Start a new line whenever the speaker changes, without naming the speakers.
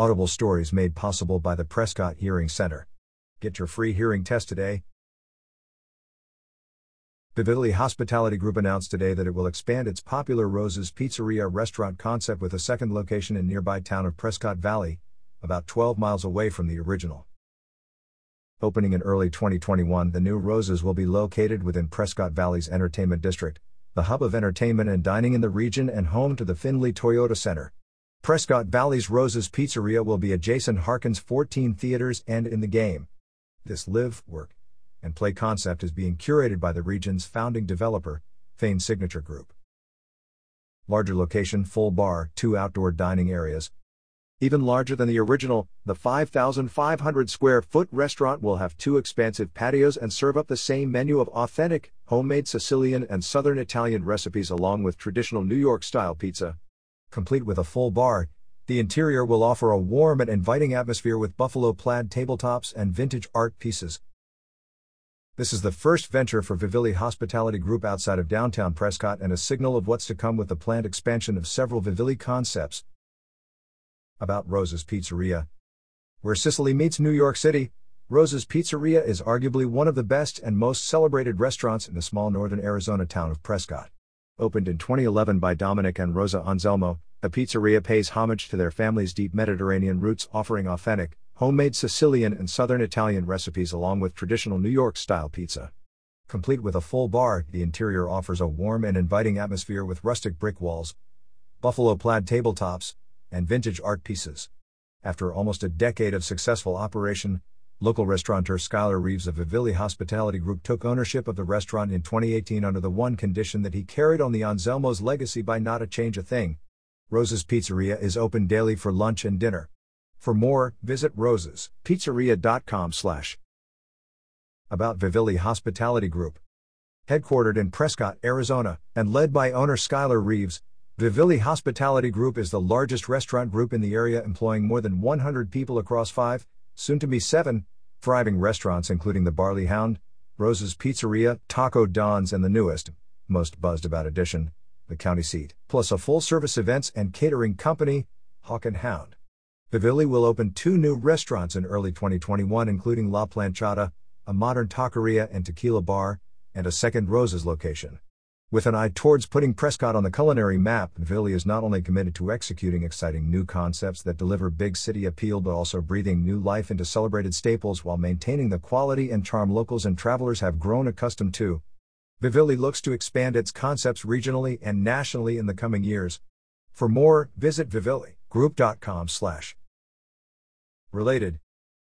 Audible stories made possible by the Prescott Hearing Center. Get your free hearing test today. Vivili Hospitality Group announced today that it will expand its popular Roses Pizzeria restaurant concept with a second location in nearby town of Prescott Valley, about 12 miles away from the original. Opening in early 2021, the new Roses will be located within Prescott Valley's Entertainment District, the hub of entertainment and dining in the region and home to the Findlay Toyota Center. Prescott Valley's Roses Pizzeria will be adjacent Harkins 14 theaters and in the game. This live, work, and play concept is being curated by the region's founding developer, Fain Signature Group. Larger location, full bar, two outdoor dining areas, even larger than the original, the 5,500 square foot restaurant will have two expansive patios and serve up the same menu of authentic, homemade Sicilian and Southern Italian recipes along with traditional New York style pizza. Complete with a full bar, the interior will offer a warm and inviting atmosphere with buffalo plaid tabletops and vintage art pieces. This is the first venture for Vivili Hospitality Group outside of downtown Prescott and a signal of what's to come with the planned expansion of several Vivili concepts, about Rose's Pizzeria. Where Sicily meets New York City, Rose's Pizzeria is arguably one of the best and most celebrated restaurants in the small northern Arizona town of Prescott. Opened in 2011 by Dominic and Rosa Anselmo, the pizzeria pays homage to their family's deep Mediterranean roots, offering authentic, homemade Sicilian and Southern Italian recipes along with traditional New York style pizza. Complete with a full bar, the interior offers a warm and inviting atmosphere with rustic brick walls, buffalo plaid tabletops, and vintage art pieces. After almost a decade of successful operation, local restaurateur Skylar Reeves of Vivili Hospitality Group took ownership of the restaurant in 2018 under the one condition that he carried on the Anselmo's legacy by not a change a thing. Rose's Pizzeria is open daily for lunch and dinner. For more, visit rosespizzeria.com slash. About Vivili Hospitality Group. Headquartered in Prescott, Arizona, and led by owner Skylar Reeves, Vivili Hospitality Group is the largest restaurant group in the area, employing more than 100 people across five, soon to be seven, thriving restaurants, including the Barley Hound, Rose's Pizzeria, Taco Don's, and the newest, most buzzed about addition, the county seat, plus a full service events and catering company, Hawk and Hound. Vivili will open two new restaurants in early 2021, including La Planchada, a modern taqueria and tequila bar, and a second Roses location. With an eye towards putting Prescott on the culinary map, Vivili is not only committed to executing exciting new concepts that deliver big city appeal but also breathing new life into celebrated staples while maintaining the quality and charm locals and travelers have grown accustomed to. Vivili looks to expand its concepts regionally and nationally in the coming years. For more, visit viviligroup.com slash. Related